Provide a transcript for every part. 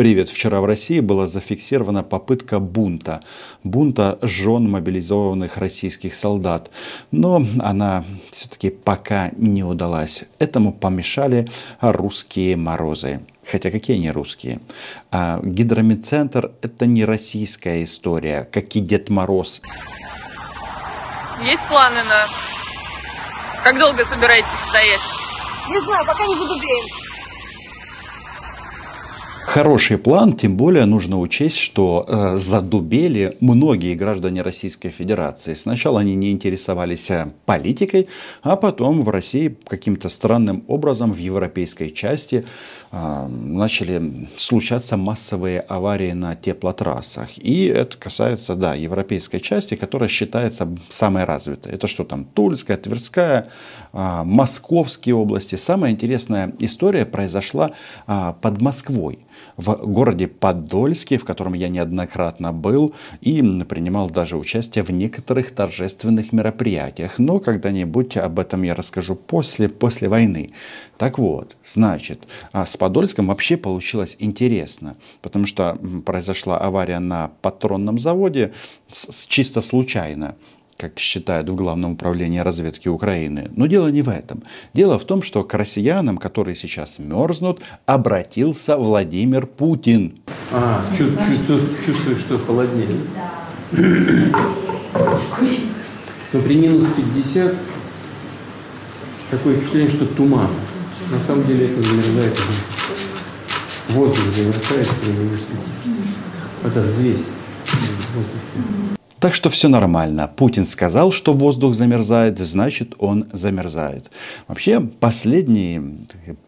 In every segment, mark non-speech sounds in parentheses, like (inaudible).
Привет. Вчера в России была зафиксирована попытка бунта. Бунта жен мобилизованных российских солдат. Но она все-таки пока не удалась. Этому помешали русские морозы. Хотя какие они русские? А, гидромедцентр – это не российская история, как и Дед Мороз. Есть планы на... Как долго собираетесь стоять? Не знаю, пока не задубеем. Хороший план, тем более нужно учесть, что э, задубели многие граждане Российской Федерации. Сначала они не интересовались э, политикой, а потом в России каким-то странным образом в европейской части э, начали случаться массовые аварии на теплотрассах. И это касается, да, европейской части, которая считается самой развитой. Это что там, Тульская, Тверская, э, Московские области. Самая интересная история произошла э, под Москвой в городе Подольске, в котором я неоднократно был и принимал даже участие в некоторых торжественных мероприятиях. Но когда-нибудь об этом я расскажу после, после войны. Так вот, значит, а с Подольском вообще получилось интересно, потому что произошла авария на патронном заводе чисто случайно как считают в Главном управлении разведки Украины. Но дело не в этом. Дело в том, что к россиянам, которые сейчас мерзнут, обратился Владимир Путин. А, чувствую, чувствую что холоднее. Но при минус 50 такое впечатление, что туман. На самом деле это замерзает. Воздух замерзает при минус 50. Вот взвесь в воздухе. Так что все нормально. Путин сказал, что воздух замерзает, значит он замерзает. Вообще последние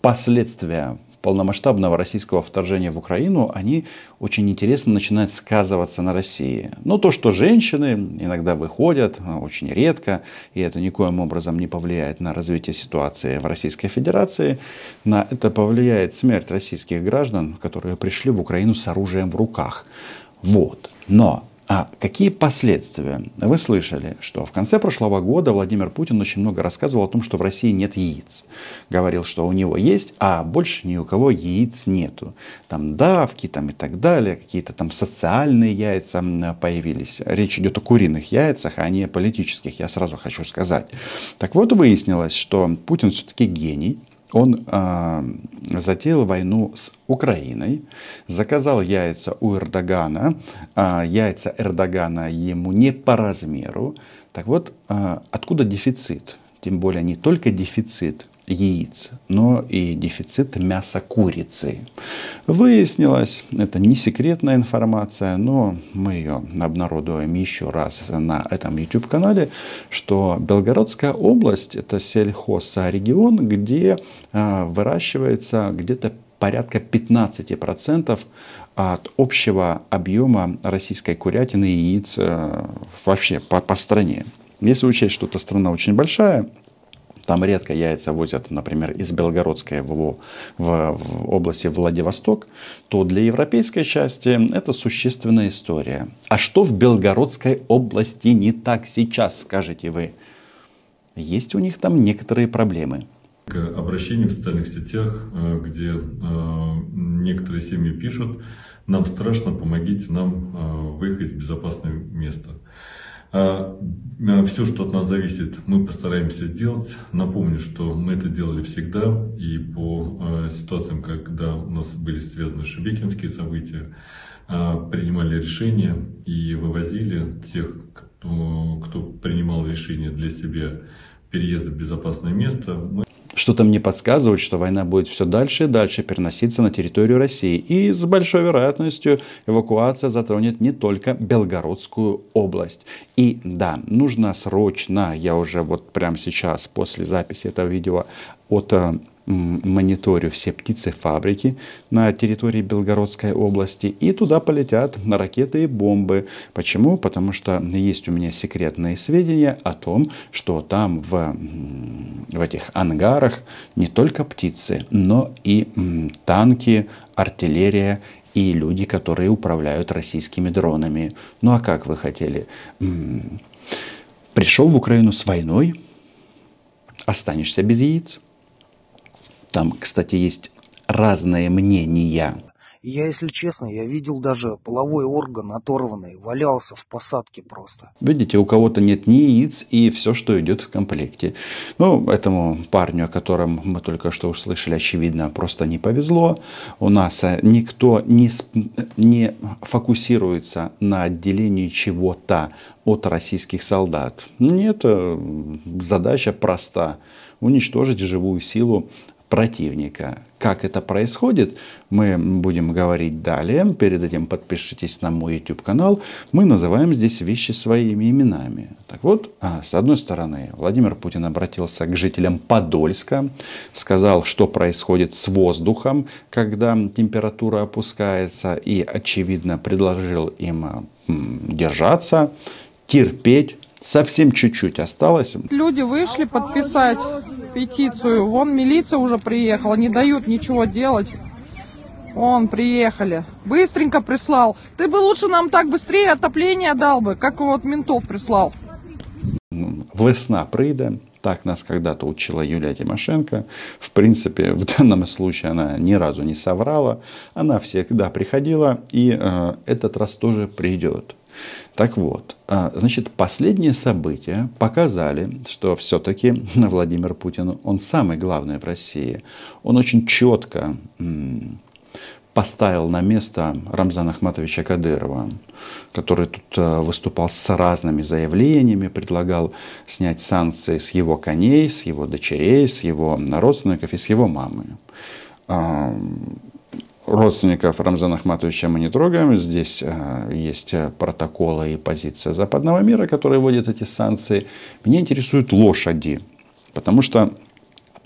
последствия полномасштабного российского вторжения в Украину, они очень интересно начинают сказываться на России. Но то, что женщины иногда выходят, очень редко, и это никоим образом не повлияет на развитие ситуации в Российской Федерации, на это повлияет смерть российских граждан, которые пришли в Украину с оружием в руках. Вот. Но а какие последствия? Вы слышали, что в конце прошлого года Владимир Путин очень много рассказывал о том, что в России нет яиц. Говорил, что у него есть, а больше ни у кого яиц нету. Там давки там и так далее, какие-то там социальные яйца появились. Речь идет о куриных яйцах, а не о политических, я сразу хочу сказать. Так вот, выяснилось, что Путин все-таки гений, он э, затеял войну с Украиной, заказал яйца у Эрдогана, э, яйца Эрдогана ему не по размеру. Так вот, э, откуда дефицит? Тем более не только дефицит яиц, но и дефицит мяса курицы. Выяснилось, это не секретная информация, но мы ее обнародуем еще раз на этом YouTube-канале, что Белгородская область – это сельхозрегион, где а, выращивается где-то порядка 15% от общего объема российской курятины и яиц э, вообще по, по стране. Если учесть, что эта страна очень большая, там редко яйца возят, например, из Белгородской в, в, в области Владивосток, то для европейской части это существенная история. А что в Белгородской области не так сейчас, скажете вы? Есть у них там некоторые проблемы. К обращениям в социальных сетях, э, где э, некоторые семьи пишут, нам страшно, помогите нам э, выехать в безопасное место. А, а, Все, что от нас зависит, мы постараемся сделать. Напомню, что мы это делали всегда. И по а, ситуациям, когда у нас были связаны шебекинские события, принимали решения и вывозили тех, кто, кто принимал решение для себя переезда в безопасное место. Мы что-то мне подсказывает, что война будет все дальше и дальше переноситься на территорию России. И с большой вероятностью эвакуация затронет не только Белгородскую область. И да, нужно срочно, я уже вот прямо сейчас после записи этого видео от э, мониторю все птицефабрики на территории Белгородской области, и туда полетят ракеты и бомбы. Почему? Потому что есть у меня секретные сведения о том, что там в, в этих ангарах не только птицы, но и танки, артиллерия и люди, которые управляют российскими дронами. Ну а как вы хотели? Пришел в Украину с войной, останешься без яиц. Там, кстати, есть разные мнения. Я, если честно, я видел даже половой орган оторванный, валялся в посадке просто. Видите, у кого-то нет ни яиц и все, что идет в комплекте. Ну, этому парню, о котором мы только что услышали, очевидно, просто не повезло. У нас э, никто не, не фокусируется на отделении чего-то от российских солдат. Нет, э, задача проста уничтожить живую силу противника. Как это происходит, мы будем говорить далее. Перед этим подпишитесь на мой YouTube канал. Мы называем здесь вещи своими именами. Так вот, а, с одной стороны, Владимир Путин обратился к жителям Подольска, сказал, что происходит с воздухом, когда температура опускается, и, очевидно, предложил им держаться, терпеть, Совсем чуть-чуть осталось. Люди вышли подписать петицию. Вон милиция уже приехала, не дают ничего делать. Он приехали. Быстренько прислал. Ты бы лучше нам так быстрее отопление дал бы, как вот ментов прислал. Весна прийде. Так нас когда-то учила Юлия Тимошенко. В принципе, в данном случае она ни разу не соврала. Она всегда приходила, и э, этот раз тоже придет. Так вот, а, значит, последние события показали, что все-таки (laughs) Владимир Путин, он самый главный в России. Он очень четко поставил на место Рамзана Ахматовича Кадырова, который тут а, выступал с разными заявлениями, предлагал снять санкции с его коней, с его дочерей, с его родственников и с его мамы. Родственников Рамзана Ахматовича мы не трогаем. Здесь э, есть э, протоколы и позиция западного мира, которые вводят эти санкции. Меня интересуют лошади, потому что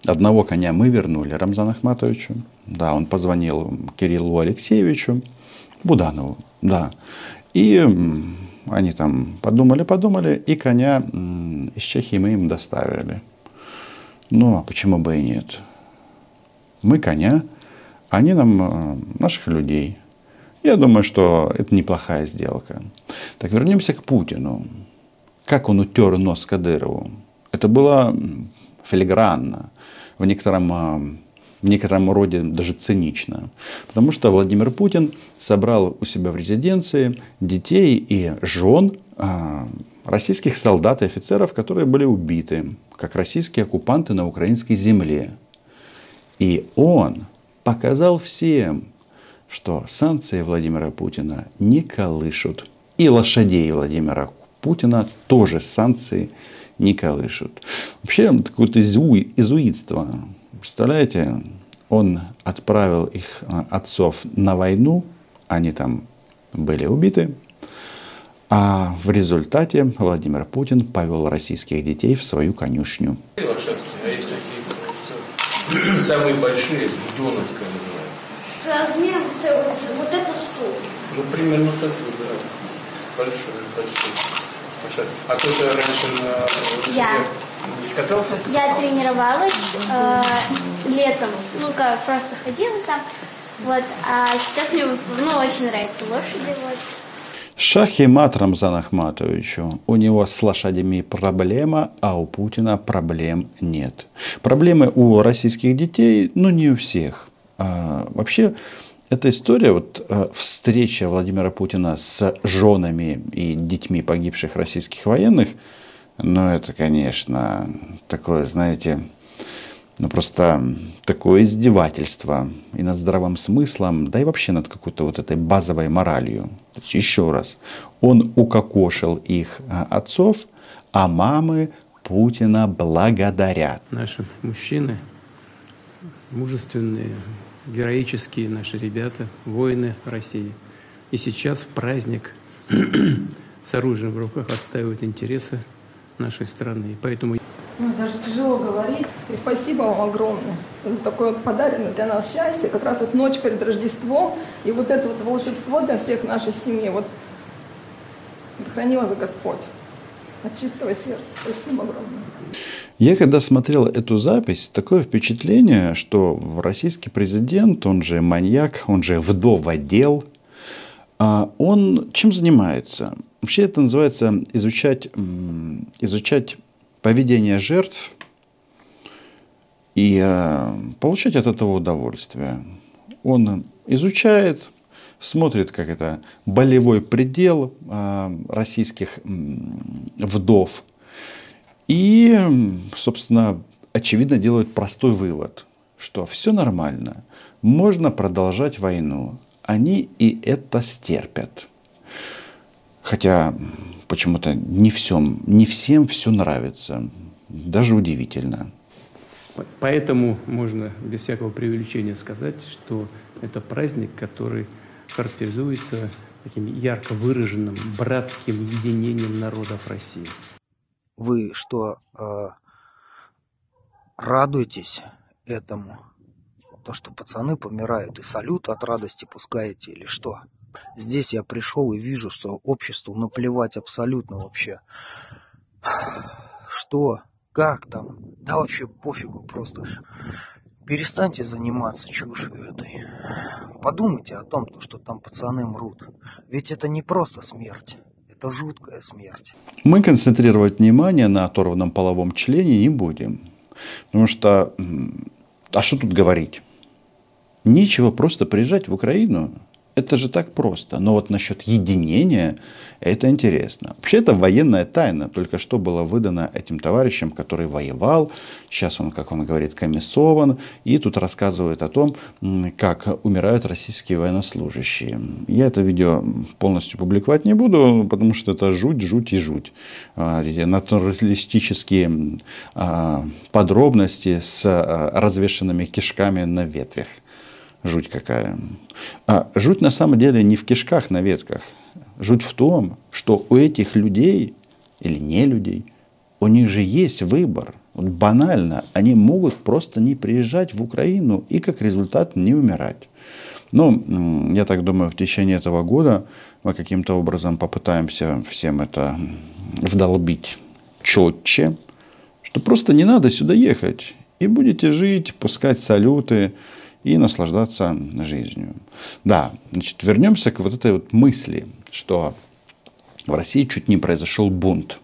одного коня мы вернули Рамзану Ахматовичу. Да, он позвонил Кириллу Алексеевичу, Буданову, да. И они там подумали-подумали, и коня из Чехии мы им доставили. Ну, а почему бы и нет? Мы коня они нам э, наших людей. Я думаю, что это неплохая сделка. Так вернемся к Путину. Как он утер нос Кадырову? Это было филигранно, в некотором, э, в некотором роде даже цинично. Потому что Владимир Путин собрал у себя в резиденции детей и жен э, российских солдат и офицеров, которые были убиты, как российские оккупанты на украинской земле. И он показал всем, что санкции Владимира Путина не колышут. И лошадей Владимира Путина тоже санкции не колышут. Вообще, такое изу, изуитство. Представляете, он отправил их а, отцов на войну, они там были убиты, а в результате Владимир Путин повел российских детей в свою конюшню. Самые большие, Буденовская называется. С размером вот, вот это стул. Ну, примерно так, да. Большой, большой. А кто-то раньше на Я. катался? Я тренировалась э, летом. Ну, как, просто ходила там. Вот, а сейчас мне ну, очень нравятся лошади. Вот. Шах и мат Рамзан Ахматовичу. У него с лошадями проблема, а у Путина проблем нет. Проблемы у российских детей, но не у всех. А, вообще, эта история, вот а, встреча Владимира Путина с женами и детьми погибших российских военных, ну, это, конечно, такое, знаете, ну, просто такое издевательство и над здравым смыслом, да и вообще над какой-то вот этой базовой моралью. То есть еще раз, он укокошил их а, отцов, а мамы Путина благодарят. Наши мужчины, мужественные, героические наши ребята, воины России. И сейчас в праздник (clears throat) с оружием в руках отстаивают интересы нашей страны. И поэтому ну, даже тяжело говорить. И спасибо вам огромное за такое вот подаренное для нас счастье, как раз вот ночь перед Рождеством, и вот это вот волшебство для всех нашей семьи. Вот хранила за Господь от чистого сердца. Спасибо огромное. Я когда смотрел эту запись, такое впечатление, что российский президент, он же маньяк, он же вдоводел, а он чем занимается? Вообще это называется изучать, изучать поведение жертв и э, получать от этого удовольствие. Он изучает, смотрит, как это болевой предел э, российских вдов. И, собственно, очевидно делают простой вывод, что все нормально, можно продолжать войну. Они и это стерпят. Хотя почему-то не всем, не всем все нравится. Даже удивительно. Поэтому можно без всякого преувеличения сказать, что это праздник, который характеризуется таким ярко выраженным братским единением народов России. Вы что, э, радуетесь этому? То, что пацаны помирают и салют от радости пускаете или что? Здесь я пришел и вижу, что обществу наплевать абсолютно вообще. Что? Как там? Да вообще пофигу просто. Перестаньте заниматься чушью этой. Подумайте о том, что там пацаны мрут. Ведь это не просто смерть. Это жуткая смерть. Мы концентрировать внимание на оторванном половом члене не будем. Потому что, а что тут говорить? Нечего просто приезжать в Украину это же так просто. Но вот насчет единения, это интересно. Вообще это военная тайна. Только что было выдано этим товарищам, который воевал. Сейчас он, как он говорит, комиссован. И тут рассказывает о том, как умирают российские военнослужащие. Я это видео полностью публиковать не буду, потому что это жуть, жуть и жуть. А, эти натуралистические а, подробности с а, развешенными кишками на ветвях. Жуть какая. А жуть на самом деле не в кишках на ветках. Жуть в том, что у этих людей или не людей, у них же есть выбор. Вот банально, они могут просто не приезжать в Украину и как результат не умирать. Ну, я так думаю, в течение этого года мы каким-то образом попытаемся всем это вдолбить четче, что просто не надо сюда ехать. И будете жить, пускать салюты, и наслаждаться жизнью. Да, значит, вернемся к вот этой вот мысли, что в России чуть не произошел бунт.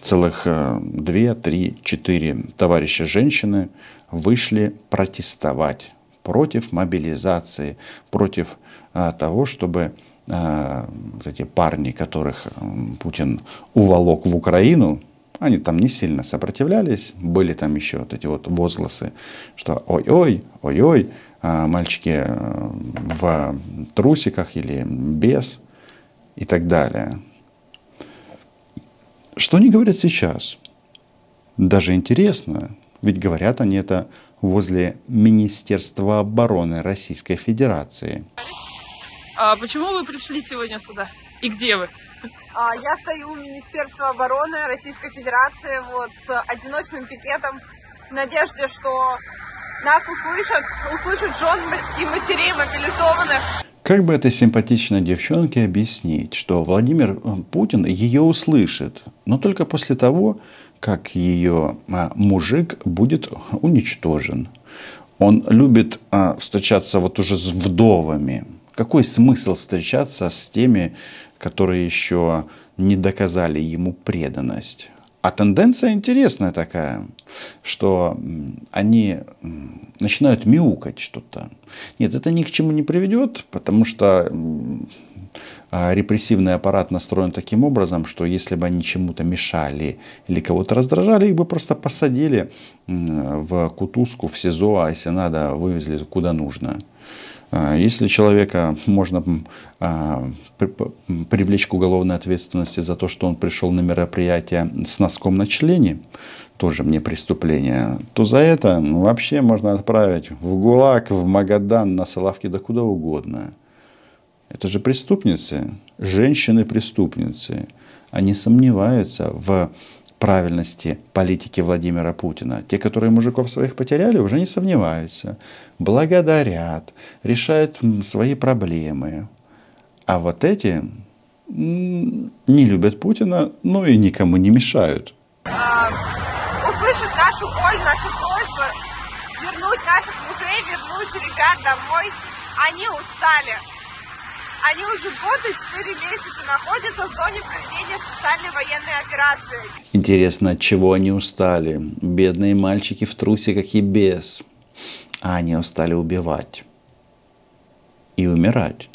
Целых э, две, три, четыре товарища женщины вышли протестовать против мобилизации, против а, того, чтобы а, вот эти парни, которых Путин уволок в Украину, они там не сильно сопротивлялись, были там еще вот эти вот возгласы, что ой-ой, ой-ой, а, мальчики э, в трусиках или без и так далее. Что они говорят сейчас? Даже интересно, ведь говорят они это возле Министерства обороны Российской Федерации. А почему вы пришли сегодня сюда? И где вы? А, я стою у Министерства обороны Российской Федерации вот, с одиночным пикетом в надежде, что нас услышат, услышат жен и матерей мобилизованных. Как бы этой симпатичной девчонке объяснить, что Владимир э, Путин ее услышит, но только после того, как ее а, мужик будет уничтожен. Он любит а, встречаться вот уже с вдовами. Какой смысл встречаться с теми, которые еще не доказали ему преданность. А тенденция интересная такая, что они начинают мяукать что-то. Нет, это ни к чему не приведет, потому что а, репрессивный аппарат настроен таким образом, что если бы они чему-то мешали или кого-то раздражали, их бы просто посадили в кутузку, в СИЗО, а если надо, вывезли куда нужно. А, если человека можно а, привлечь к уголовной ответственности за то, что он пришел на мероприятие с носком на члене, тоже мне преступление, то за это ну, вообще можно отправить в ГУЛАГ, в Магадан, на Соловки, да куда угодно. Это же преступницы, женщины-преступницы. Они сомневаются в правильности политики Владимира Путина. Те, которые мужиков своих потеряли, уже не сомневаются. Благодарят, решают свои проблемы. А вот эти не любят Путина, ну и никому не мешают. А, нашу боль, нашу просьбу, вернуть наших мужей, вернуть ребят домой. Они устали. Они уже год и четыре месяца находятся в зоне проведения специальной военной операции. Интересно, от чего они устали? Бедные мальчики в трусиках и без. А они устали убивать. и умирать.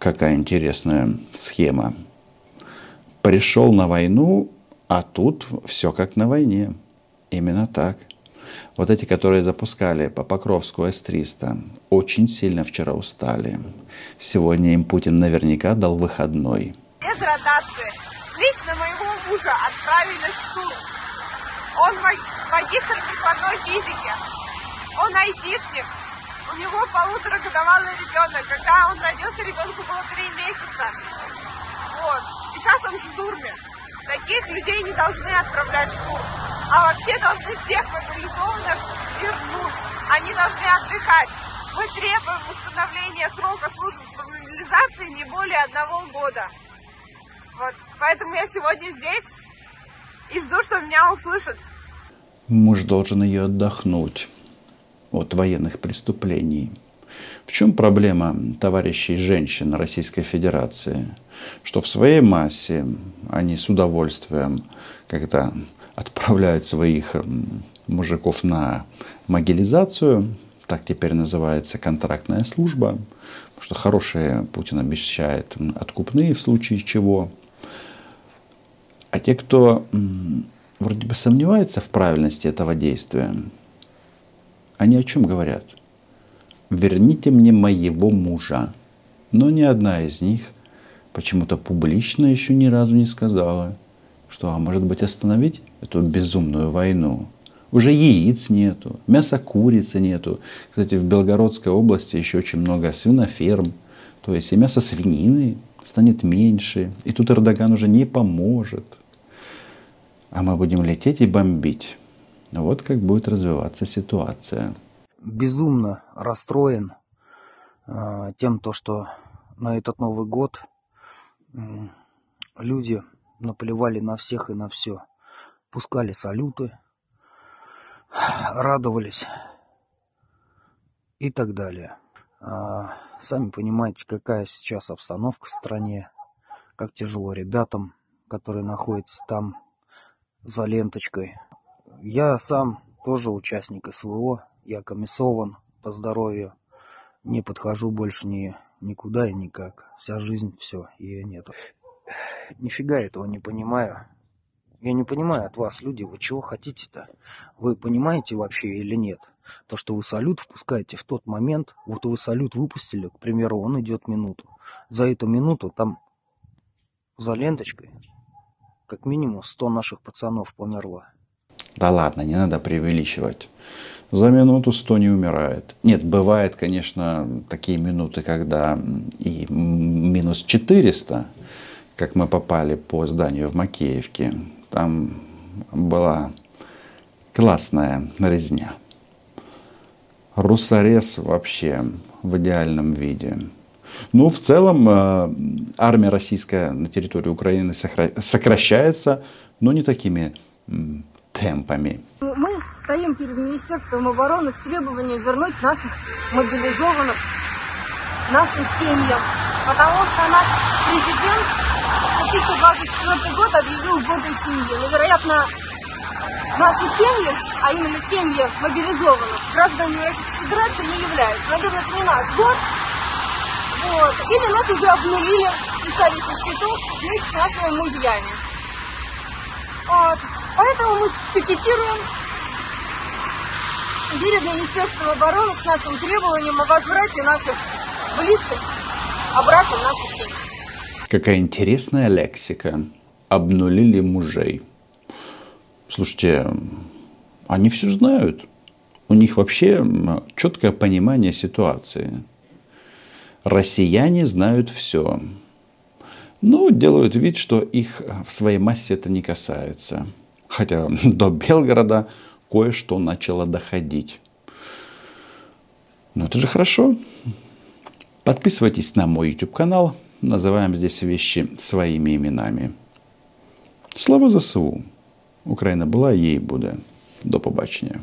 Какая интересная схема. Пришел на войну, а тут все как на войне. Именно так. Вот эти, которые запускали по Покровску С-300, очень сильно вчера устали. Сегодня им Путин наверняка дал выходной. Без ротации. Лично моего мужа отправили в штурм. Он магистр прикладной физики. Он айтишник. У него полуторагодовалый ребенок. Когда он родился, ребенку было три месяца. Вот. Сейчас он в штурме. Таких людей не должны отправлять в штурм. А вообще должны всех мобилизованных вернуть. Они должны отдыхать. Мы требуем установления срока службы по мобилизации не более одного года. Вот. Поэтому я сегодня здесь и жду, что меня услышат. Муж должен ее отдохнуть от военных преступлений. В чем проблема товарищей женщин Российской Федерации? Что в своей массе они с удовольствием как-то отправляют своих мужиков на могилизацию, так теперь называется контрактная служба, потому что хорошие Путин обещает откупные в случае чего. А те, кто вроде бы сомневается в правильности этого действия, они о чем говорят? Верните мне моего мужа. Но ни одна из них почему-то публично еще ни разу не сказала, что, а может быть, остановить эту безумную войну. Уже яиц нету, мяса курицы нету. Кстати, в Белгородской области еще очень много свиноферм. То есть и мясо свинины станет меньше. И тут Эрдоган уже не поможет. А мы будем лететь и бомбить. Вот как будет развиваться ситуация. Безумно расстроен э, тем, то, что на этот Новый год люди наплевали на всех и на все. Пускали салюты, радовались и так далее. А, сами понимаете, какая сейчас обстановка в стране, как тяжело ребятам, которые находятся там за ленточкой. Я сам тоже участник СВО, я комиссован по здоровью, не подхожу больше ни, никуда и никак. Вся жизнь, все, ее нету. Нифига этого не понимаю. Я не понимаю от вас, люди, вы чего хотите-то? Вы понимаете вообще или нет? То, что вы салют впускаете в тот момент, вот вы салют выпустили, к примеру, он идет минуту. За эту минуту там за ленточкой как минимум 100 наших пацанов померло. Да ладно, не надо преувеличивать. За минуту 100 не умирает. Нет, бывает, конечно, такие минуты, когда и минус 400, как мы попали по зданию в Макеевке. Там была классная резня. Русорез вообще в идеальном виде. Ну, в целом, э, армия российская на территории Украины сокращается, но не такими темпами. Мы стоим перед Министерством обороны с требованием вернуть наших мобилизованных нашим семьям, потому что наш президент 2024 год объявил годом семьи. Но, вероятно, наши семьи, а именно семьи мобилизованных, граждане Российской Федерации не являются. Наверное, это не наш год. Вот. Или нас уже обнулили, писали со счетов вместе с нашими мужьями. Вот. Поэтому мы пикетируем перед Министерством обороны с нашим требованием о возврате наших близких обратно в нашу семью. Какая интересная лексика. Обнулили мужей. Слушайте, они все знают. У них вообще четкое понимание ситуации. Россияне знают все. Но делают вид, что их в своей массе это не касается. Хотя (laughs) до Белгорода кое-что начало доходить. Но это же хорошо. Подписывайтесь на мой YouTube канал называем здесь вещи своими именами. Слава ЗСУ! Україна була, їй буде. До побачення.